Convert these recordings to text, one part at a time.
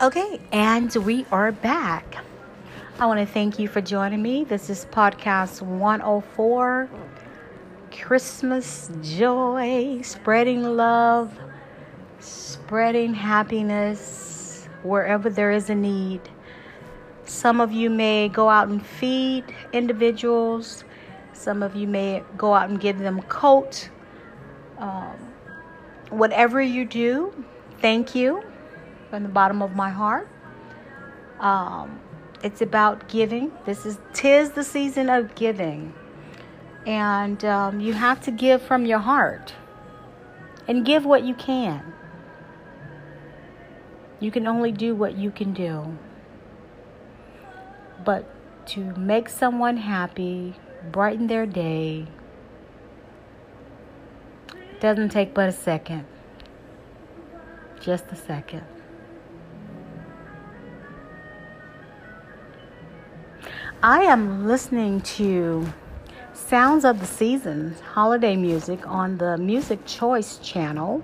Okay, and we are back. I want to thank you for joining me. This is podcast 104 Christmas joy, spreading love, spreading happiness wherever there is a need. Some of you may go out and feed individuals, some of you may go out and give them coat. Um, whatever you do, thank you from the bottom of my heart. Um, it's about giving. This is tis the season of giving, and um, you have to give from your heart and give what you can. You can only do what you can do, but to make someone happy, brighten their day, doesn't take but a second. Just a second. I am listening to Sounds of the Seasons holiday music on the Music Choice channel.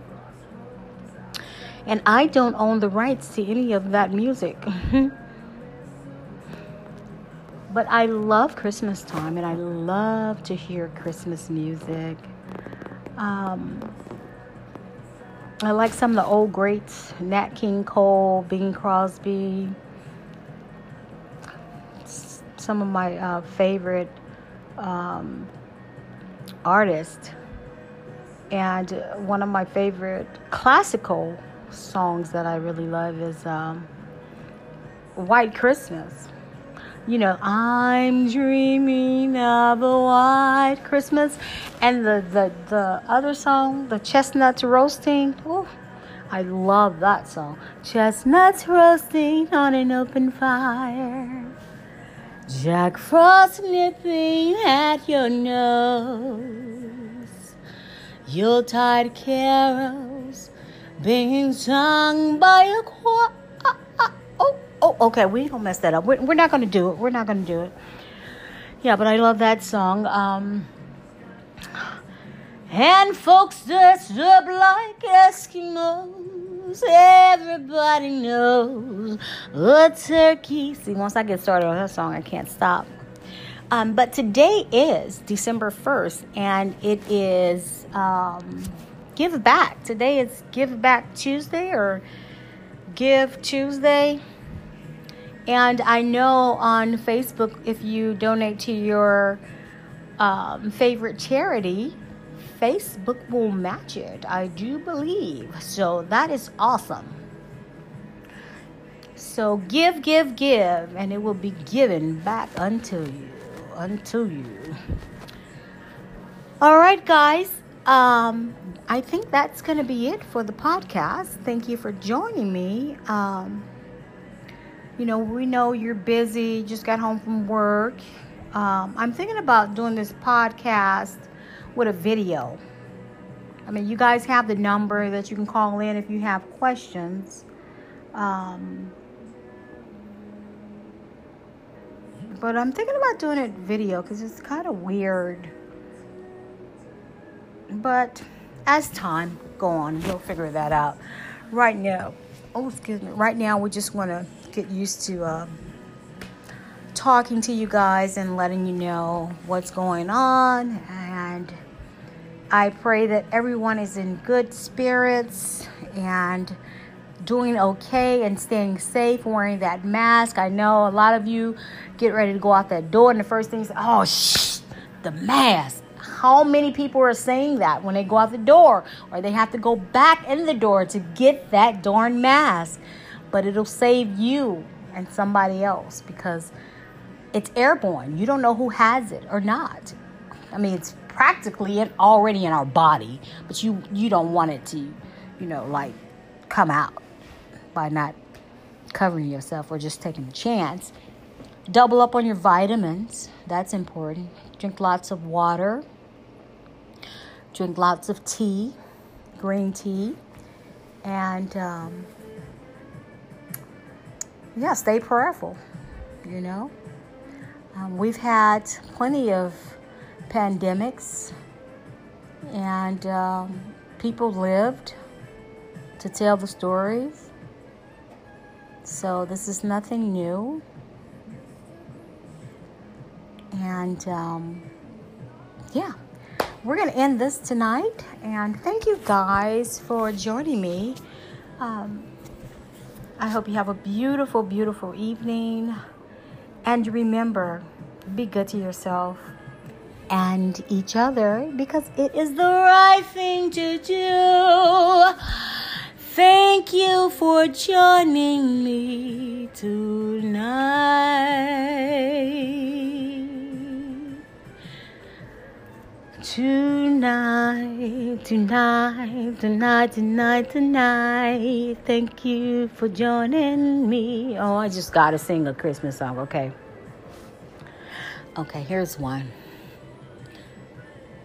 And I don't own the rights to any of that music. but I love Christmas time and I love to hear Christmas music. Um, I like some of the old greats Nat King Cole, Bing Crosby some of my uh, favorite um, artists. And one of my favorite classical songs that I really love is um, White Christmas. You know, I'm dreaming of a white Christmas. And the, the, the other song, the chestnuts roasting. Oh, I love that song. Chestnuts roasting on an open fire. Jack Frost nipping at your nose. Yuletide carols being sung by a choir. Oh, oh, okay. We gonna mess that up. We're, we're not gonna do it. We're not gonna do it. Yeah, but I love that song. Um, and folks dressed up like Eskimos everybody knows a turkey. See, once I get started on that song, I can't stop. Um, but today is December 1st, and it is um, Give Back. Today is Give Back Tuesday or Give Tuesday. And I know on Facebook, if you donate to your um, favorite charity, Facebook will match it, I do believe. So that is awesome. So give, give, give, and it will be given back unto you. Unto you. All right, guys. Um, I think that's going to be it for the podcast. Thank you for joining me. Um, you know, we know you're busy, just got home from work. Um, I'm thinking about doing this podcast with a video. I mean, you guys have the number that you can call in if you have questions. Um, but I'm thinking about doing it video because it's kind of weird. But as time go on, we'll figure that out. Right now, oh excuse me. Right now, we just want to get used to uh, talking to you guys and letting you know what's going on and I pray that everyone is in good spirits and doing okay and staying safe, wearing that mask. I know a lot of you get ready to go out that door, and the first thing is, oh, shh, the mask. How many people are saying that when they go out the door or they have to go back in the door to get that darn mask? But it'll save you and somebody else because it's airborne. You don't know who has it or not. I mean, it's practically already in our body, but you you don't want it to, you know, like come out by not covering yourself or just taking a chance. Double up on your vitamins. That's important. Drink lots of water. Drink lots of tea, green tea, and um, yeah, stay prayerful. You know, um, we've had plenty of pandemics, and um, people lived to tell the stories. So this is nothing new. And um, yeah, we're going to end this tonight. And thank you guys for joining me. Um, I hope you have a beautiful, beautiful evening. And remember, be good to yourself and each other because it is the right thing to do. Thank you for joining me tonight. Tonight, tonight, tonight, tonight, tonight. Thank you for joining me. Oh, I just gotta sing a Christmas song, okay? Okay, here's one.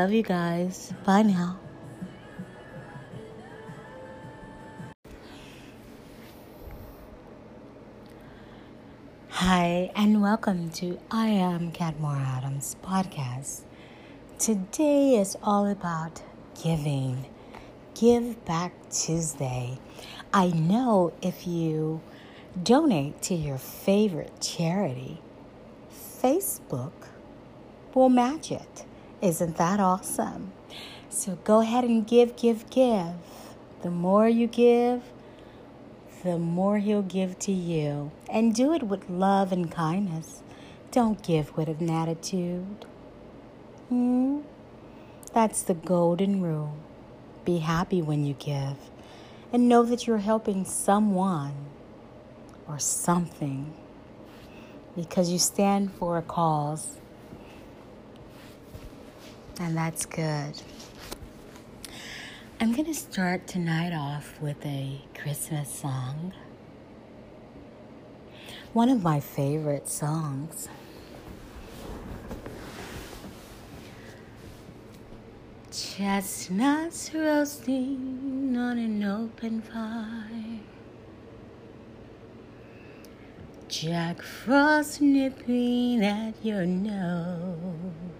love you guys. Bye now. Hi, and welcome to I Am Catmore Adams podcast. Today is all about giving. Give Back Tuesday. I know if you donate to your favorite charity, Facebook will match it. Isn't that awesome? So go ahead and give, give, give. The more you give, the more He'll give to you. And do it with love and kindness. Don't give with an attitude. Hmm? That's the golden rule. Be happy when you give and know that you're helping someone or something because you stand for a cause. And that's good. I'm going to start tonight off with a Christmas song. One of my favorite songs. Chestnuts roasting on an open fire. Jack Frost nipping at your nose.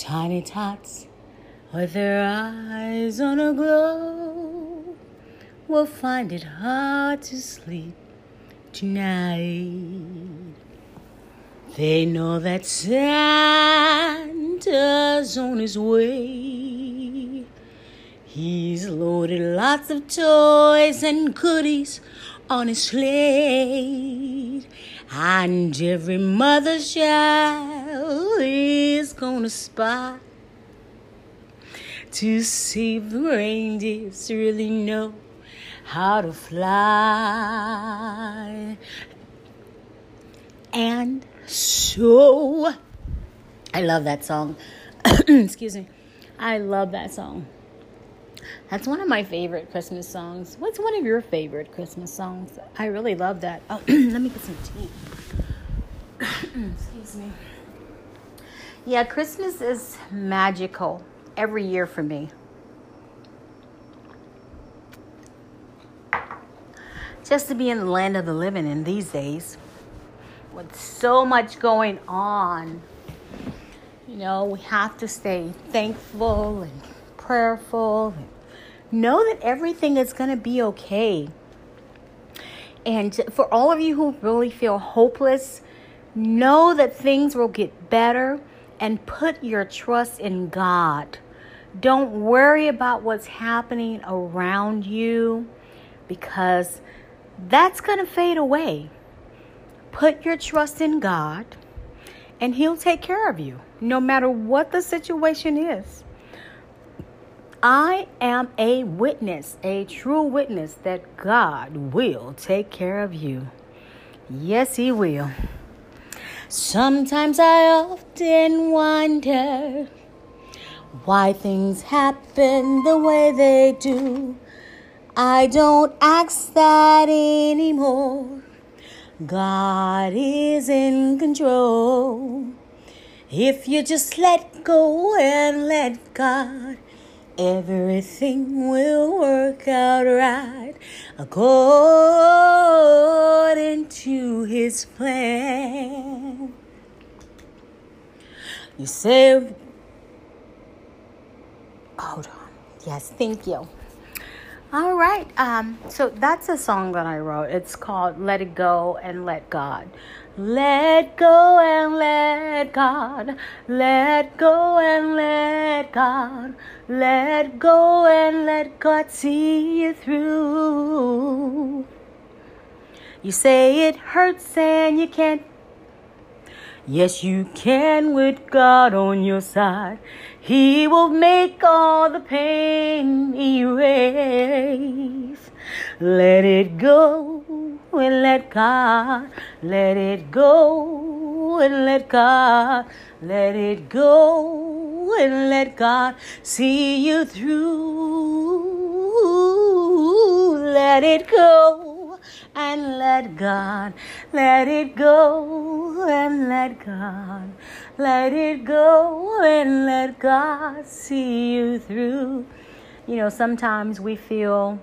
Tiny tots with their eyes on a glow will find it hard to sleep tonight. They know that Santa's on his way. He's loaded lots of toys and goodies on his slate. And every mother's child is gonna spy to see if the reindeers really know how to fly. And so I love that song. Excuse me. I love that song. That's one of my favorite Christmas songs. What's one of your favorite Christmas songs? I really love that. Oh, let me get some tea. Excuse me. Yeah, Christmas is magical every year for me. Just to be in the land of the living in these days with so much going on. You know, we have to stay thankful and prayerful and know that everything is going to be okay. And for all of you who really feel hopeless, know that things will get better and put your trust in God. Don't worry about what's happening around you because that's going to fade away. Put your trust in God and He'll take care of you no matter what the situation is. I am a witness, a true witness that God will take care of you. Yes, He will. Sometimes I often wonder why things happen the way they do. I don't ask that anymore. God is in control. If you just let go and let God, everything will work out right according to his plan. You say, hold on. Yes, thank you. All right. Um, so that's a song that I wrote. It's called Let It Go and Let God. Let go and let God. Let go and let God. Let go and let God see you through. You say it hurts and you can't Yes, you can with God on your side. He will make all the pain erase. Let it go and let God. Let it go and let God. Let it go and let God see you through. Let it go and let God, let it go and let God, let it go and let God see you through. You know, sometimes we feel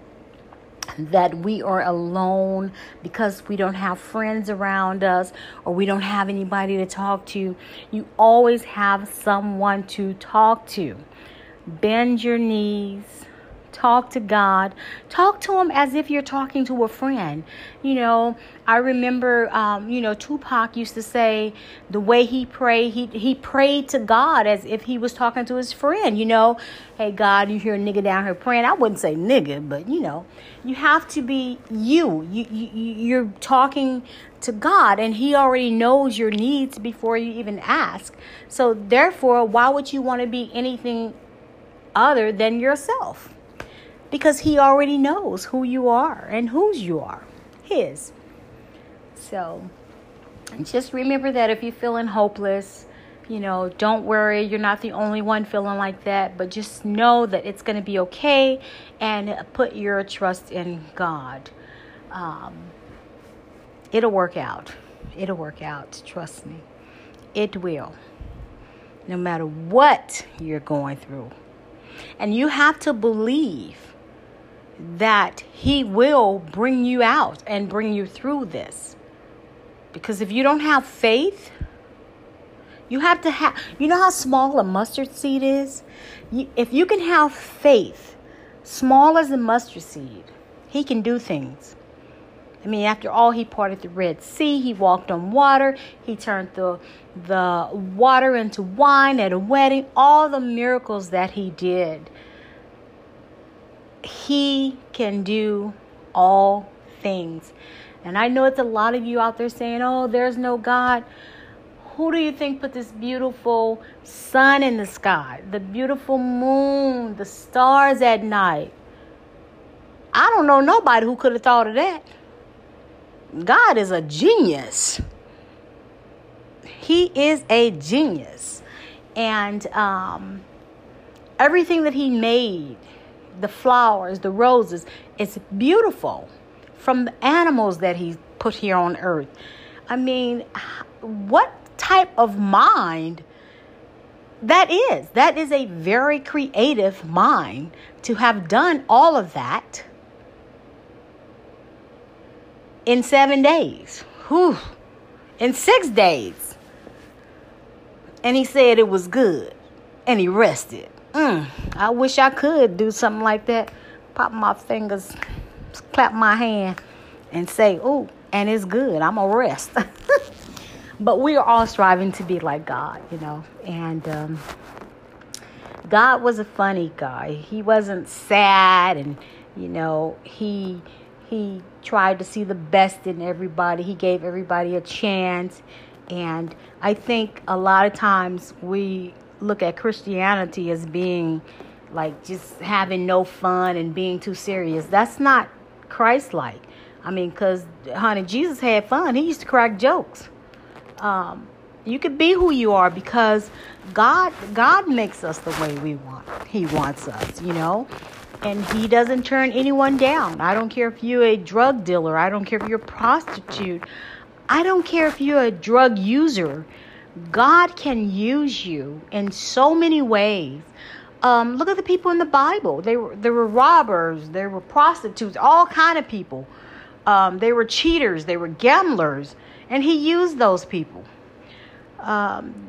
that we are alone because we don't have friends around us or we don't have anybody to talk to. You always have someone to talk to. Bend your knees Talk to God. Talk to Him as if you're talking to a friend. You know, I remember, um, you know, Tupac used to say the way he prayed, he, he prayed to God as if he was talking to his friend. You know, hey, God, you hear a nigga down here praying. I wouldn't say nigga, but, you know, you have to be you. you, you you're talking to God and He already knows your needs before you even ask. So, therefore, why would you want to be anything other than yourself? Because he already knows who you are and whose you are his. So just remember that if you're feeling hopeless you know don't worry. You're not the only one feeling like that but just know that it's going to be okay and put your trust in god. Um, it'll work out. It'll work out. Trust me. It will. No matter what you're going through. And you have to believe that He will bring you out and bring you through this. Because if you don't have faith, you have to have, you know how small a mustard seed is? if you can have faith, small as a mustard seed, He can do things. I mean, after all, He parted the Red Sea, He walked on water, He turned the, the water into wine at a wedding, all the miracles that He did he can do all things. And I know it's a lot of you out there saying, oh, there's no God. Who do you think put this beautiful sun in the sky, the beautiful moon, the stars at night? I don't know nobody who could have thought of that. God is a genius. He is a genius. And um, everything that He made the flowers, the roses. It's beautiful from the animals that he put here on earth. I mean, what type of mind that is? That is a very creative mind to have done all of that in seven days. Whew. In six days. And he said it was good. And he rested. Mm, I wish I could do something like that. Pop my fingers, clap my hand, and say, oh, and it's good. I'm a rest. but we are all striving to be like God, you know. And um, God was a funny guy. He wasn't sad, and you know, he he tried to see the best in everybody. He gave everybody a chance. And I think a lot of times we look at Christianity as being like just having no fun and being too serious. That's not Christ like. I mean, because, honey, Jesus had fun. He used to crack jokes. Um, you could be who you are because God God makes us the way we want. He wants us, you know. And he doesn't turn anyone down. I don't care if you're a drug dealer. I don't care if you're a prostitute. I don't care if you're a drug user. God can use you in so many ways. Um, look at the people in the Bible. They were there were robbers, there were prostitutes, all kind of people. Um, they were cheaters, they were gamblers, and he used those people. Um,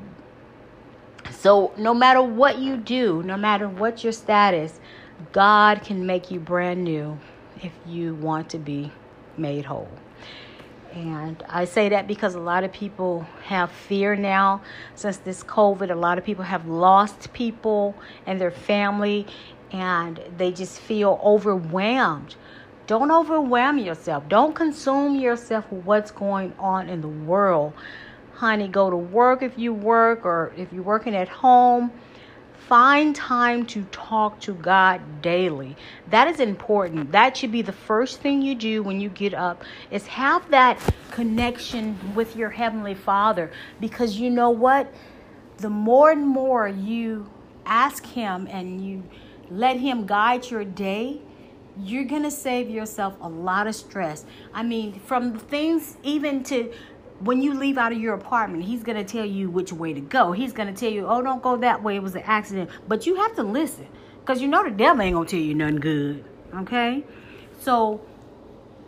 so, no matter what you do, no matter what your status, God can make you brand new if you want to be made whole. And I say that because a lot of people have fear now since this COVID. A lot of people have lost people and their family, and they just feel overwhelmed don't overwhelm yourself. Don't consume yourself with what's going on in the world. Honey, go to work if you work or if you're working at home. Find time to talk to God daily. That is important. That should be the first thing you do when you get up is have that connection with your heavenly Father because you know what? The more and more you ask him and you let him guide your day, you're going to save yourself a lot of stress. I mean, from things even to when you leave out of your apartment, he's going to tell you which way to go. He's going to tell you, oh, don't go that way. It was an accident. But you have to listen because you know the devil ain't going to tell you nothing good. Okay? So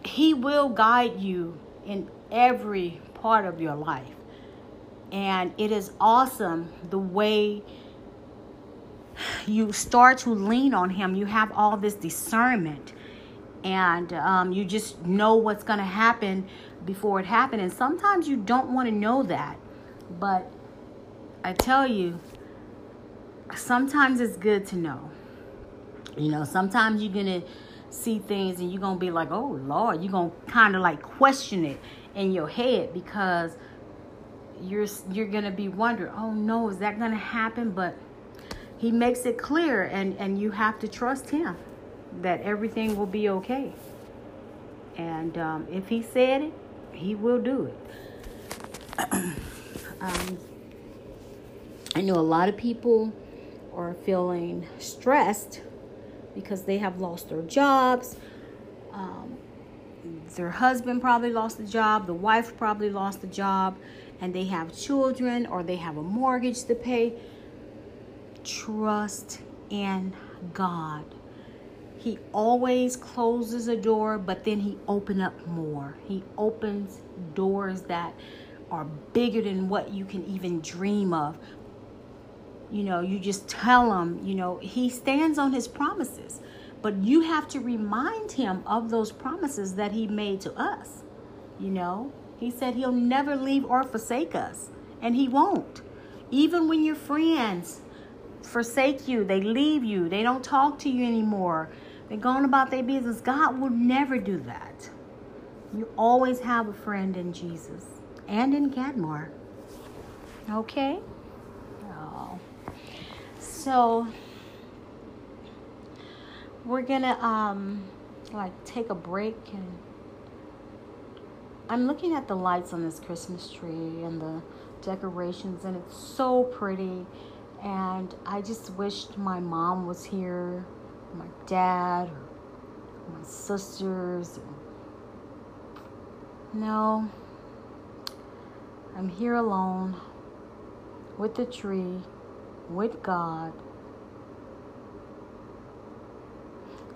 he will guide you in every part of your life. And it is awesome the way you start to lean on him you have all this discernment and um, you just know what's going to happen before it happens and sometimes you don't want to know that. But i tell you sometimes it's good to know. You know sometimes you're going to see things and you're going to be like oh lord you're going to kind of like question it in your head because you're you're going to be wondering oh no is that going to happen? But he makes it clear and and you have to trust him that everything will be okay. And um, if he said it he will do it. Um, i know a lot of people are feeling stressed because they have lost their jobs. Um, their husband probably lost the job. The wife probably lost the job. And they have children or they have a mortgage to pay. Trust in God. He always closes a door, but then he opens up more. He opens doors that are bigger than what you can even dream of. You know, you just tell him, you know, he stands on his promises, but you have to remind him of those promises that he made to us. You know, he said he'll never leave or forsake us, and he won't. Even when your friends forsake you, they leave you, they don't talk to you anymore, they're going about their business. God will never do that. You always have a friend in Jesus and in Cadmore. Okay? Oh. So we're gonna um like take a break and I'm looking at the lights on this Christmas tree and the decorations and it's so pretty and I just wished my mom was here, my dad, or my sisters. No, I'm here alone with the tree, with God.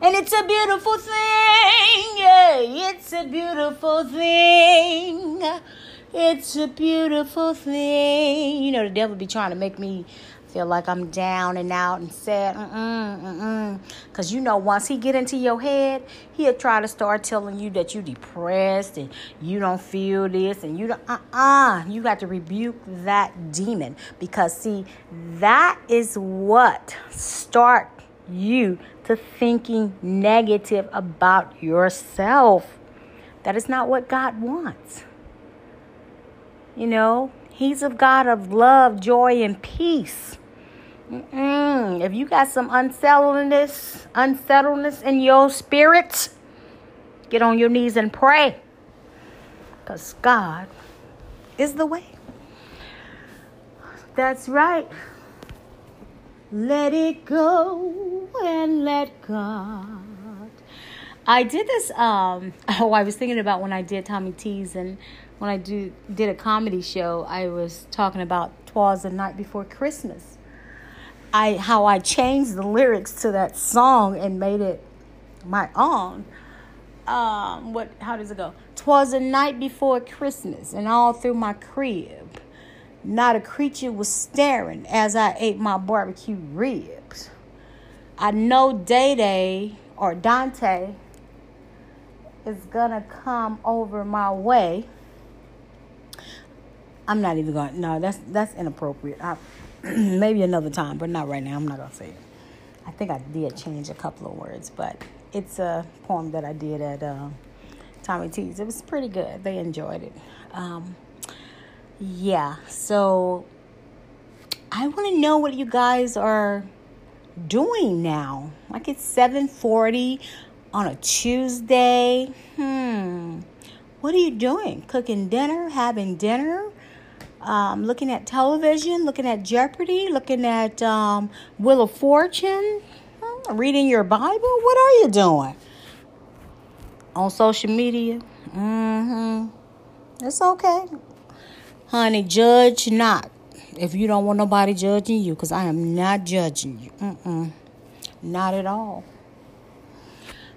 And it's a beautiful thing. Yeah, it's a beautiful thing. It's a beautiful thing. You know, the devil be trying to make me feel like I'm down and out and sad. Because you know, once he get into your head, he'll try to start telling you that you're depressed and you don't feel this and you don't, uh-uh. You got to rebuke that demon. Because, see, that is what start you to thinking negative about yourself. That is not what God wants. You know, He's a God of love, joy, and peace. Mm-mm. If you got some unsettledness, unsettledness in your spirit, get on your knees and pray. Because God is the way. That's right. Let it go and let God. I did this. Um, oh, I was thinking about when I did Tommy T's and when I do did a comedy show, I was talking about "Twas the Night Before Christmas." I how I changed the lyrics to that song and made it my own. Um, what? How does it go? "Twas the night before Christmas, and all through my crib, not a creature was staring as I ate my barbecue ribs. I know Day Day or Dante is gonna come over my way." I'm not even going. No, that's that's inappropriate. I, maybe another time, but not right now. I'm not gonna say it. I think I did change a couple of words, but it's a poem that I did at uh, Tommy T's. It was pretty good. They enjoyed it. Um, yeah. So I want to know what you guys are doing now. Like it's 7:40 on a Tuesday. Hmm. What are you doing? Cooking dinner? Having dinner? Um, looking at television, looking at Jeopardy, looking at um, Wheel of Fortune, hmm, reading your Bible. What are you doing? On social media? Mm-hmm. It's okay. Honey, judge not if you don't want nobody judging you because I am not judging you. Mm-mm. Not at all.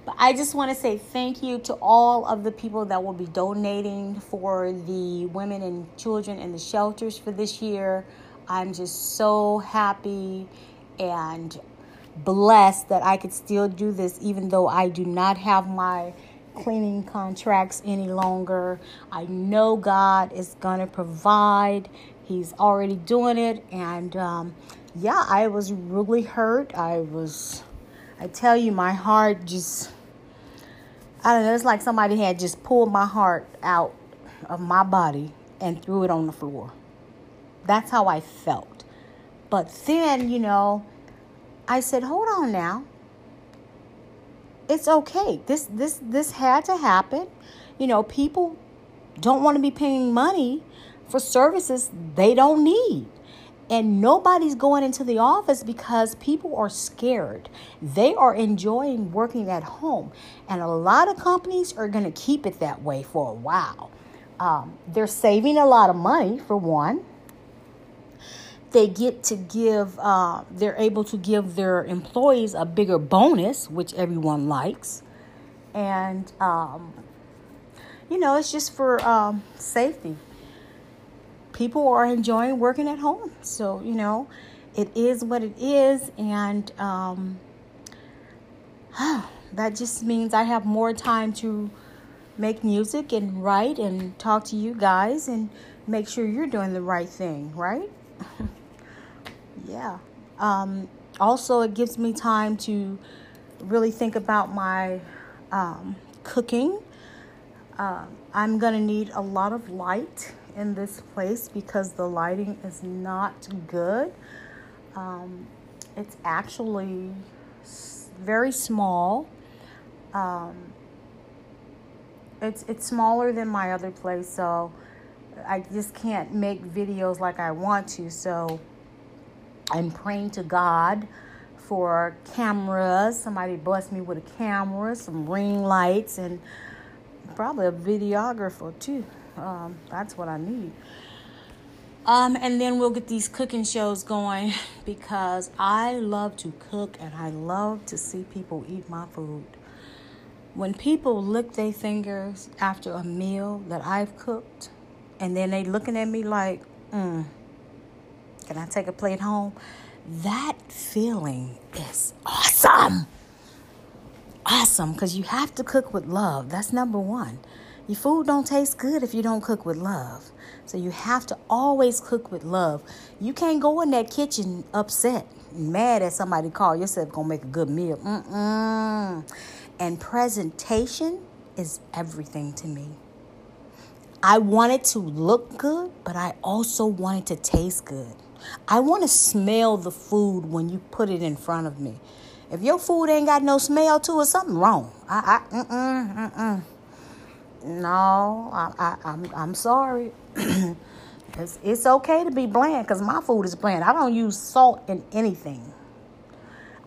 But I just want to say thank you to all of the people that will be donating for the women and children in the shelters for this year. I'm just so happy and blessed that I could still do this even though I do not have my cleaning contracts any longer. I know God is going to provide. He's already doing it. And um, yeah, I was really hurt. I was, I tell you, my heart just I don't know, it's like somebody had just pulled my heart out of my body and threw it on the floor. That's how I felt. But then, you know, I said, "Hold on now. It's okay. This this this had to happen. You know, people don't want to be paying money for services they don't need. And nobody's going into the office because people are scared. They are enjoying working at home. And a lot of companies are going to keep it that way for a while. Um, they're saving a lot of money, for one. They get to give, uh, they're able to give their employees a bigger bonus, which everyone likes. And, um, you know, it's just for um, safety people are enjoying working at home. So, you know, it is what it is. And um, that just means I have more time to make music and write and talk to you guys and make sure you're doing the right thing, right? yeah. Um, also, it gives me time to really think about my um, cooking. Uh, I'm going to need a lot of light in this place because the lighting is not good. Um, it's actually very small. Um, it's it's smaller than my other place, so I just can't make videos like I want to. So I'm praying to God for cameras. Somebody bless me with a camera, some ring lights, and probably a videographer too. Um, that's what I need. Um, and then we'll get these cooking shows going because I love to cook and I love to see people eat my food. When people lick their fingers after a meal that I've cooked, and then they looking at me like, mm, Can I take a plate home? That feeling is awesome. Awesome, because you have to cook with love. That's number one. Your food don't taste good if you don't cook with love. So you have to always cook with love. You can't go in that kitchen upset, mad at somebody call yourself gonna make a good meal. Mm-mm. And presentation is everything to me. I want it to look good, but I also want it to taste good. I want to smell the food when you put it in front of me. If your food ain't got no smell to it, something wrong. I, I, mm-mm, mm-mm. No, I, I, I'm, I'm sorry. it's, it's okay to be bland because my food is bland. I don't use salt in anything.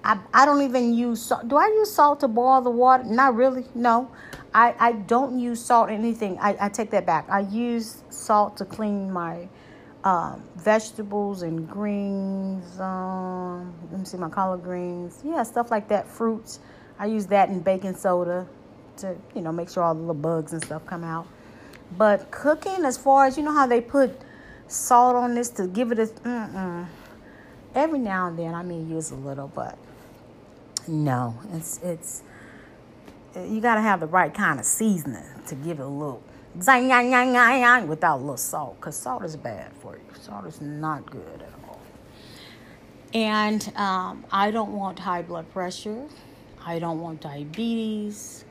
I, I don't even use salt. Do I use salt to boil the water? Not really. No. I, I don't use salt in anything. I, I take that back. I use salt to clean my um, vegetables and greens. Um, let me see my collard greens. Yeah, stuff like that. Fruits. I use that in baking soda to you know make sure all the little bugs and stuff come out. But cooking, as far as you know how they put salt on this to give it a mm-mm. every now and then I mean, use a little, but no, it's it's you got to have the right kind of seasoning to give it a little zang without a little salt because salt is bad for you. Salt is not good at all. And um, I don't want high blood pressure. I don't want diabetes.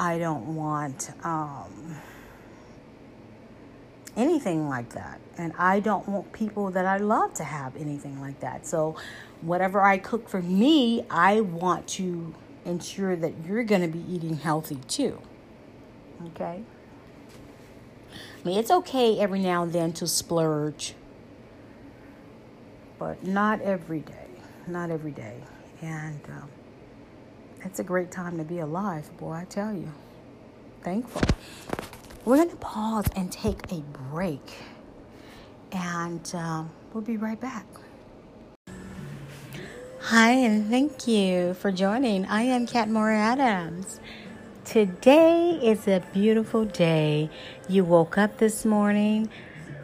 I don't want um, anything like that. And I don't want people that I love to have anything like that. So, whatever I cook for me, I want to ensure that you're going to be eating healthy too. Okay? I mean, it's okay every now and then to splurge, but not every day. Not every day. And um, it's a great time to be alive, boy, I tell you. Thankful. We're going to pause and take a break, and um, we'll be right back. Hi, and thank you for joining. I am Kat Moore Adams. Today is a beautiful day. You woke up this morning.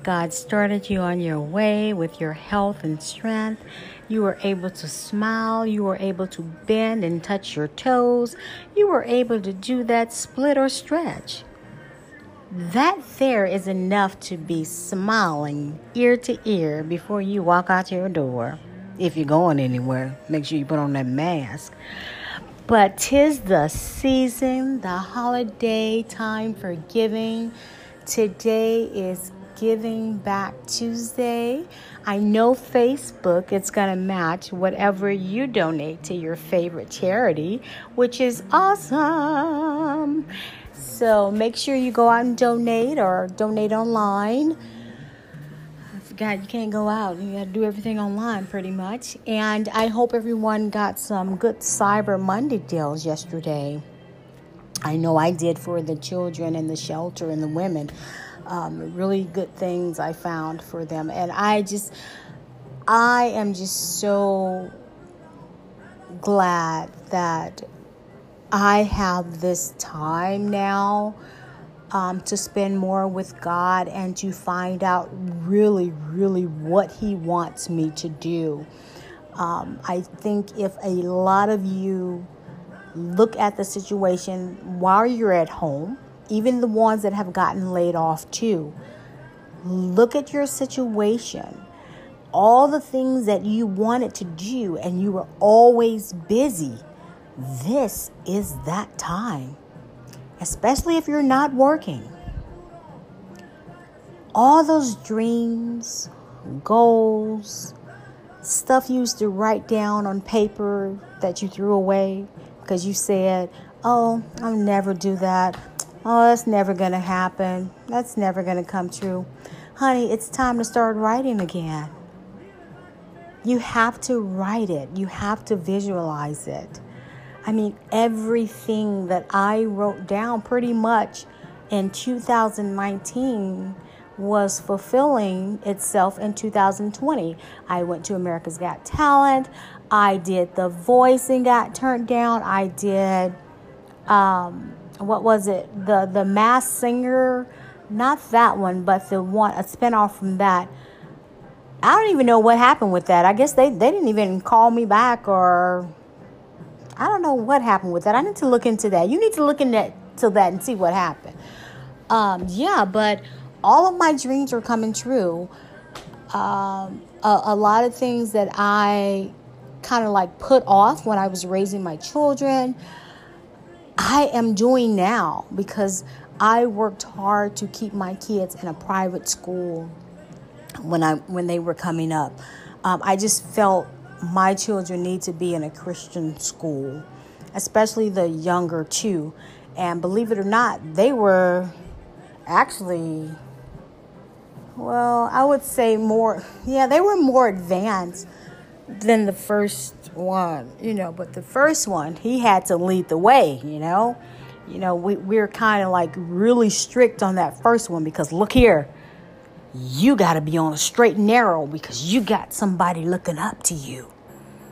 God started you on your way with your health and strength. You were able to smile. You were able to bend and touch your toes. You were able to do that split or stretch. That there is enough to be smiling ear to ear before you walk out your door if you're going anywhere. Make sure you put on that mask. But tis the season, the holiday time for giving. Today is Giving Back Tuesday. I know Facebook it's going to match whatever you donate to your favorite charity, which is awesome. So make sure you go out and donate or donate online. God, you can't go out. You got to do everything online pretty much. And I hope everyone got some good Cyber Monday deals yesterday. I know I did for the children and the shelter and the women. Um, really good things I found for them. And I just, I am just so glad that I have this time now um, to spend more with God and to find out really, really what He wants me to do. Um, I think if a lot of you look at the situation while you're at home, even the ones that have gotten laid off too, look at your situation. All the things that you wanted to do and you were always busy. This is that time especially if you're not working. All those dreams, goals, stuff you used to write down on paper that you threw away because you said, Oh, I'll never do that. Oh, that's never going to happen. That's never going to come true. Honey, it's time to start writing again. You have to write it, you have to visualize it. I mean, everything that I wrote down pretty much in 2019 was fulfilling itself in 2020. I went to America's Got Talent. I did The Voice and got turned down. I did, um, what was it? The the Masked Singer, not that one, but the one a spinoff from that. I don't even know what happened with that. I guess they, they didn't even call me back or I don't know what happened with that. I need to look into that. You need to look into that and see what happened. Um, yeah, but all of my dreams are coming true. Um, a, a lot of things that I kind of like put off when I was raising my children, I am doing now because I worked hard to keep my kids in a private school when I when they were coming up. Um, I just felt my children need to be in a Christian school, especially the younger two. And believe it or not, they were actually, well, I would say more, yeah, they were more advanced than the first one, you know. But the first one, he had to lead the way, you know. You know, we, we're kind of like really strict on that first one because look here, you got to be on a straight and narrow because you got somebody looking up to you.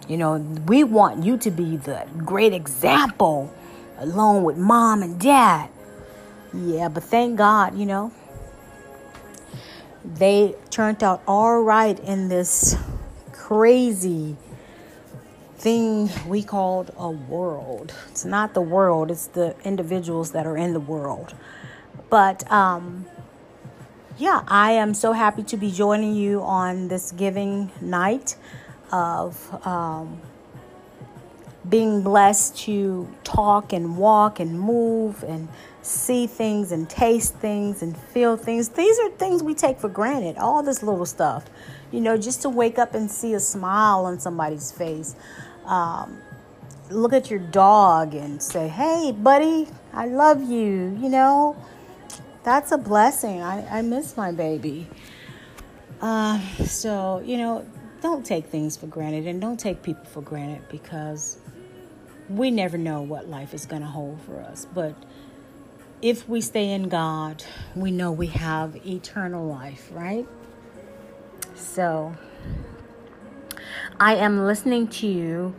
You know, we want you to be the great example along with mom and dad. Yeah, but thank God, you know, they turned out all right in this crazy thing we called a world. It's not the world, it's the individuals that are in the world. But um yeah, I am so happy to be joining you on this giving night of um, being blessed to talk and walk and move and see things and taste things and feel things. These are things we take for granted, all this little stuff. You know, just to wake up and see a smile on somebody's face. Um, look at your dog and say, hey, buddy, I love you. You know, that's a blessing. I, I miss my baby. Uh, so, you know, don't take things for granted and don't take people for granted because we never know what life is going to hold for us. But if we stay in God, we know we have eternal life, right? So, I am listening to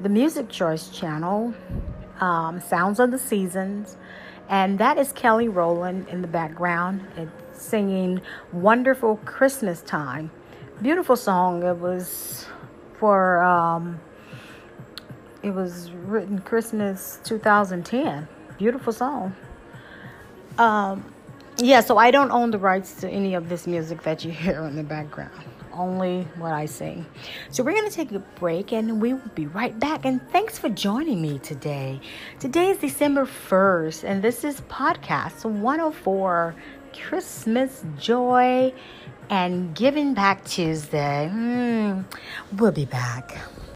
the Music Choice channel, um, Sounds of the Seasons, and that is Kelly Rowland in the background. Singing Wonderful Christmas Time beautiful song. It was for um, it was written Christmas 2010. Beautiful song. Um, yeah, so I don't own the rights to any of this music that you hear in the background. Only what I see. So we're gonna take a break and we will be right back. And thanks for joining me today. Today is December 1st, and this is podcast 104 Christmas Joy and Giving Back Tuesday. Mm, we'll be back.